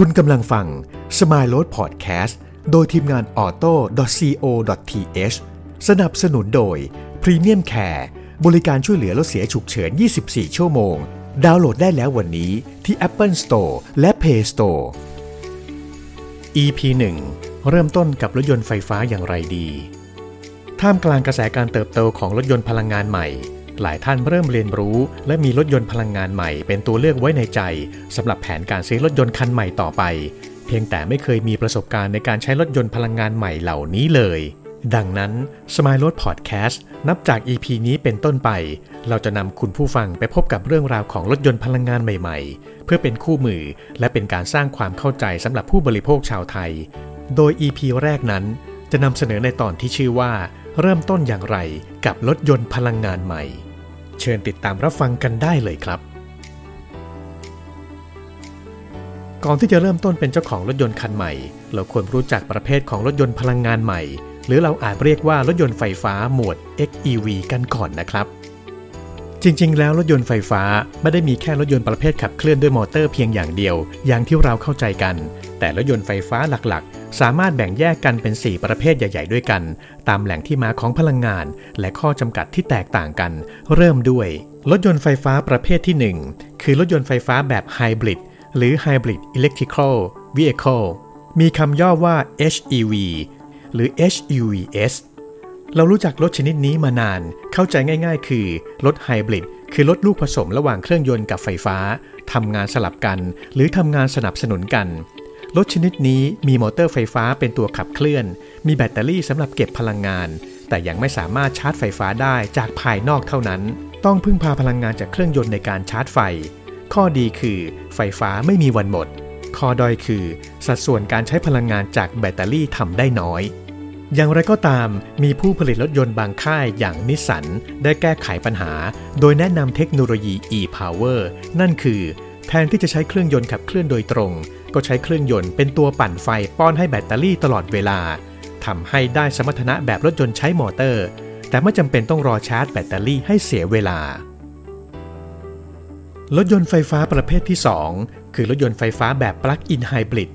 คุณกำลังฟัง Smile Road Podcast โดยทีมงาน auto.co.th สนับสนุนโดย Premium Care บริการช่วยเหลือรถเสียฉุกเฉิน 24 ชั่วโมง ดาวน์โหลดได้แล้ววันนี้ที่ Apple Store และ Play Store EP 1 เริ่มต้นกับรถยนต์ไฟฟ้าอย่างไรดี ท่ามกลางกระแสการเติบโตของรถยนต์พลังงานใหม่ หลายท่านเริ่มเรียนรู้ และมีรถยนต์พลังงานใหม่เป็นตัวเลือกไว้ในใจสำหรับแผนการซื้อรถยนต์คันใหม่ต่อไป เพียงแต่ไม่เคยมีประสบการณ์ในการใช้รถยนต์พลังงานใหม่เหล่านี้เลย ดังนั้น Smile Road Podcast นับจาก EP นี้เป็นต้นไป เราจะนำคุณผู้ฟังไปพบกับเรื่องราวของรถยนต์พลังงานใหม่ ๆ เพื่อเป็นคู่มือและเป็นการสร้างความเข้าใจสำหรับผู้บริโภคชาวไทย โดย EP แรกนั้น จะนำเสนอในตอนที่ชื่อว่าเริ่มต้นอย่างไรกับรถยนต์พลังงานใหม่ เชิญติดตามรับฟังกันได้เลยครับ ก่อนที่จะเริ่มต้นเป็นเจ้าของรถยนต์คันใหม่ เราควรรู้จักประเภทของรถยนต์พลังงานใหม่ หรือเราอาจเรียกว่ารถยนต์ไฟฟ้าหมวด XEV กันก่อนนะครับ จริง ๆ แล้วรถยนต์ไฟฟ้าไม่ได้มีแค่รถยนต์ประเภทขับเคลื่อนด้วยมอเตอร์เพียงอย่างเดียว อย่างที่เราเข้าใจกัน แต่รถยนต์ไฟฟ้าหลักๆ สามารถแบ่งแยกกันเป็น 4 ประเภทใหญ่ ๆ ด้วยกัน ตามแหล่งที่มาของพลังงาน และข้อจำกัดที่แตกต่างกัน เริ่มด้วยรถยนต์ไฟฟ้าประเภทที่ 1 คือรถยนต์ไฟฟ้าแบบไฮบริดหรือ Hybrid Electrical Vehicle มีคำย่อว่า HEV หรือ HEVS เรารู้จักรถชนิดนี้มานาน เข้าใจง่ายๆ คือรถไฮบริดคือรถลูกผสมระหว่างเครื่องยนต์กับไฟฟ้าทำงานสลับกัน หรือทำงานสนับสนุนกัน รถชนิดนี้มีมอเตอร์ไฟฟ้าเป็นตัวขับเคลื่อน มีแบตเตอรี่สำหรับเก็บพลังงาน แต่ยังไม่สามารถชาร์จไฟฟ้าได้จากภายนอกเท่านั้น ต้องพึ่งพาพลังงานจากเครื่องยนต์ในการชาร์จไฟ ข้อดีคือไฟฟ้าไม่มีวันหมด ข้อด้อยคือ สัดส่วนการใช้พลังงานจากแบตเตอรี่ทำได้น้อย อย่างไรก็ตามมีผู้ผลิตรถยนต์บางค่ายอย่างนิสสันได้แก้ไขปัญหา โดยแนะนำเทคโนโลยี e-power นั่นคือ แทนที่จะใช้เครื่องยนต์ขับเคลื่อนโดยตรง ก็ใช้เครื่องยนต์เป็นตัวปั่นไฟป้อนให้แบตเตอรี่ตลอดเวลาทำให้ได้สมรรถนะแบบรถยนต์ใช้มอเตอร์ แต่ไม่จำเป็นต้องรอชาร์จแบตเตอรี่ให้เสียเวลารถยนต์ไฟฟ้าประเภทที่ 2 คือรถยนต์ไฟฟ้าแบบ Plug-in Hybrid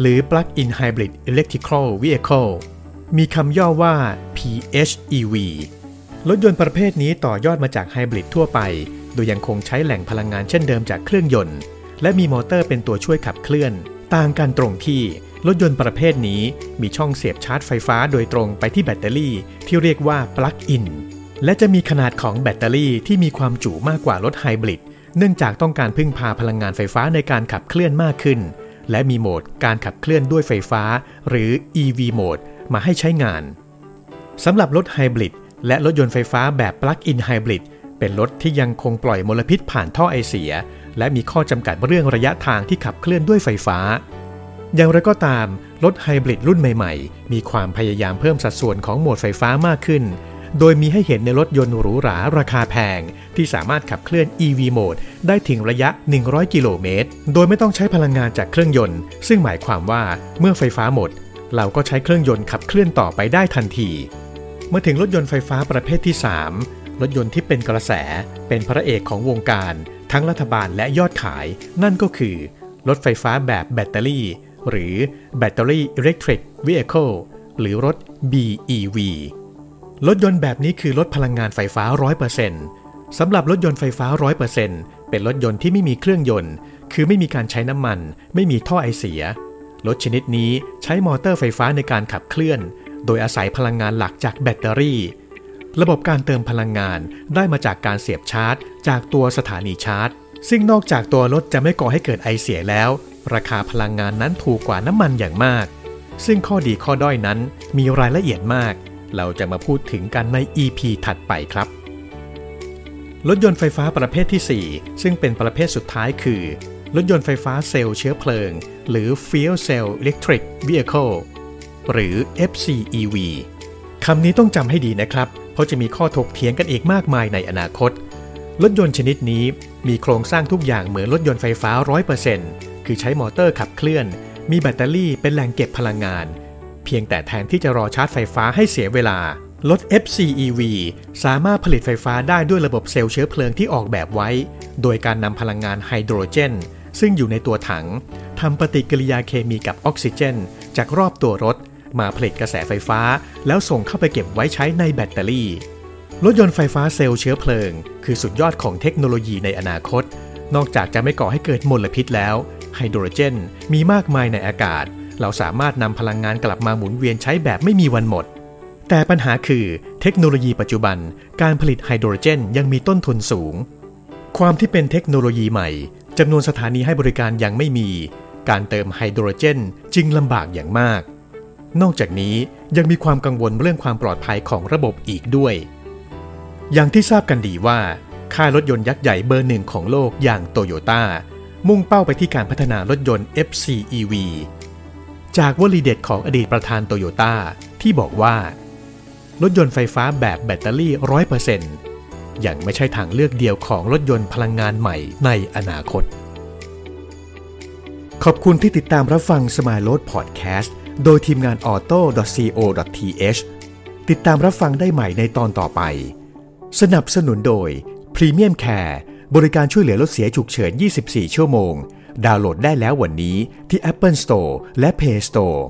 หรือ Plug-in Hybrid Electrical Vehicle มีคำย่อว่า PHEV รถยนต์ประเภทนี้ต่อยอดมาจากไฮบริดทั่วไป โดยยังคงใช้แหล่งพลังงานเช่นเดิมจากเครื่องยนต์ และมีมอเตอร์เป็นตัวช่วยขับเคลื่อน ต่างกันตรงที่ รถยนต์ประเภทนี้มีช่องเสียบชาร์จไฟฟ้าโดยตรงไปที่แบตเตอรี่ ที่เรียกว่า Plug-in และจะมีขนาดของแบตเตอรี่ที่มีความจุมากกว่ารถไฮบริด เนื่องจากต้องการพึ่งพาพลังงานไฟฟ้าในการขับเคลื่อนมากขึ้น และมีโหมดการขับเคลื่อนด้วยไฟฟ้า หรือ EV โหมด มาให้ใช้งานสำหรับรถไฮบริดและรถยนต์ไฟฟ้าแบบ Plug-in Hybrid เป็นรถที่ยังคงปล่อยมลพิษผ่านท่อไอเสีย และมีข้อจำกัดเรื่องระยะทางที่ขับเคลื่อนด้วยไฟฟ้า อย่างไรก็ตาม รถไฮบริดรุ่นใหม่ๆ มีความพยายามเพิ่มสัดส่วนของโหมดไฟฟ้ามากขึ้น โดยมีให้เห็นในรถยนต์หรูหราราคาแพง ที่สามารถขับเคลื่อน EV โหมดได้ถึงระยะ 100 กิโลเมตร โดยไม่ต้องใช้พลังงานจากเครื่องยนต์ ซึ่งหมายความว่าเมื่อไฟฟ้าหมด เราก็ใช้เครื่องยนต์ขับเคลื่อนต่อไปได้ทันที เมื่อถึงรถยนต์ไฟฟ้าประเภทที่ 3 รถยนต์ที่เป็นกระแสเป็นพระเอกของวงการ ทั้งรัฐบาลและยอดขาย นั่นก็คือ รถไฟฟ้าแบบแบตเตอรี่ หรือ Battery Electric Vehicle หรือรถ BEV รถยนต์แบบนี้คือรถพลังงานไฟฟ้า 100%สำหรับรถยนต์ไฟฟ้า 100%เป็นรถยนต์ที่ไม่มีเครื่องยนต์ คือไม่มีการใช้น้ำมัน ไม่มีท่อไอเสีย รถชนิดนี้ใช้มอเตอร์ไฟฟ้าในการขับเคลื่อน โดยอาศัยพลังงานหลักจากแบตเตอรี่ ระบบการเติมพลังงานได้มาจากการเสียบชาร์จ จากตัวสถานีชาร์จ ซึ่งนอกจากตัวรถจะไม่ก่อให้เกิดไอเสียแล้ว ราคาพลังงานนั้นถูกกว่าน้ำมันอย่างมาก ซึ่งข้อดีข้อด้อยนั้นมีรายละเอียดมาก เราจะมาพูดถึงกันใน EP ถัดไปครับรถยนต์ไฟฟ้าประเภทที่ 4 ซึ่งเป็นประเภทสุดท้ายคือ รถยนต์ไฟฟ้าเซลล์เชื้อเพลิง หรือ Fuel Cell Electric Vehicle หรือ FCEV คำนี้ต้องจำให้ดีนะครับ เพราะจะมีข้อถกเถียงกันอีกมากมายในอนาคต รถยนต์ชนิดนี้มีโครงสร้างทุกอย่างเหมือนรถยนต์ไฟฟ้า 100%คือใช้มอเตอร์ขับเคลื่อน มีแบตเตอรี่เป็นแหล่งเก็บพลังงาน เพียงแต่แทนที่จะรอชาร์จไฟฟ้าให้เสียเวลารถ FCEV สามารถผลิตไฟฟ้าได้ด้วยระบบเซลล์เชื้อเพลิงที่ออกแบบไว้ โดยการนำพลังงานไฮโดรเจน ซึ่งอยู่ในตัวถังทำปฏิกิริยาเคมีกับออกซิเจน จากรอบตัวรถ มาผลิตกระแสไฟฟ้า แล้วส่งเข้าไปเก็บไว้ใช้ในแบตเตอรี่ รถยนต์ไฟฟ้าเซลล์เชื้อเพลิง คือสุดยอดของเทคโนโลยีในอนาคต นอกจากจะไม่ก่อให้เกิดมลพิษแล้ว ไฮโดรเจน มีมากมายในอากาศ เราสามารถนำพลังงานกลับมาหมุนเวียนใช้แบบไม่มีวันหมด แต่ปัญหาคือเทคโนโลยีปัจจุบัน การผลิตไฮโดรเจนยังมีต้นทุนสูงความที่เป็นเทคโนโลยีใหม่ จำนวนสถานีให้บริการยังไม่มี การเติมไฮโดรเจนจึงลำบากอย่างมาก นอกจากนี้ยังมีความกังวลเรื่องความปลอดภัยของระบบอีกด้วย อย่างที่ทราบกันดีว่า ค่ายรถยนต์ยักษ์ใหญ่เบอร์หนึ่งของโลกอย่างโตโยต้ามุ่งเป้าไปที่การพัฒนารถยนต์ FCEV จากวลีเด็ดของอดีตประธานโตโยต้าที่บอกว่า รถยนต์ไฟฟ้าแบบแบตเตอรี่ 100% ยังไม่ใช่ทางเลือกเดียวของรถยนต์พลังงานใหม่ในอนาคต ขอบคุณที่ติดตามรับฟัง Smile Road Podcast โดยทีมงาน auto.co.th ติดตามรับฟังได้ใหม่ในตอนต่อไป สนับสนุนโดย Premium Care บริการช่วยเหลือรถเสียฉุกเฉิน 24 ชั่วโมง ดาวน์โหลดได้แล้ววันนี้ที่ Apple Store และ Play Store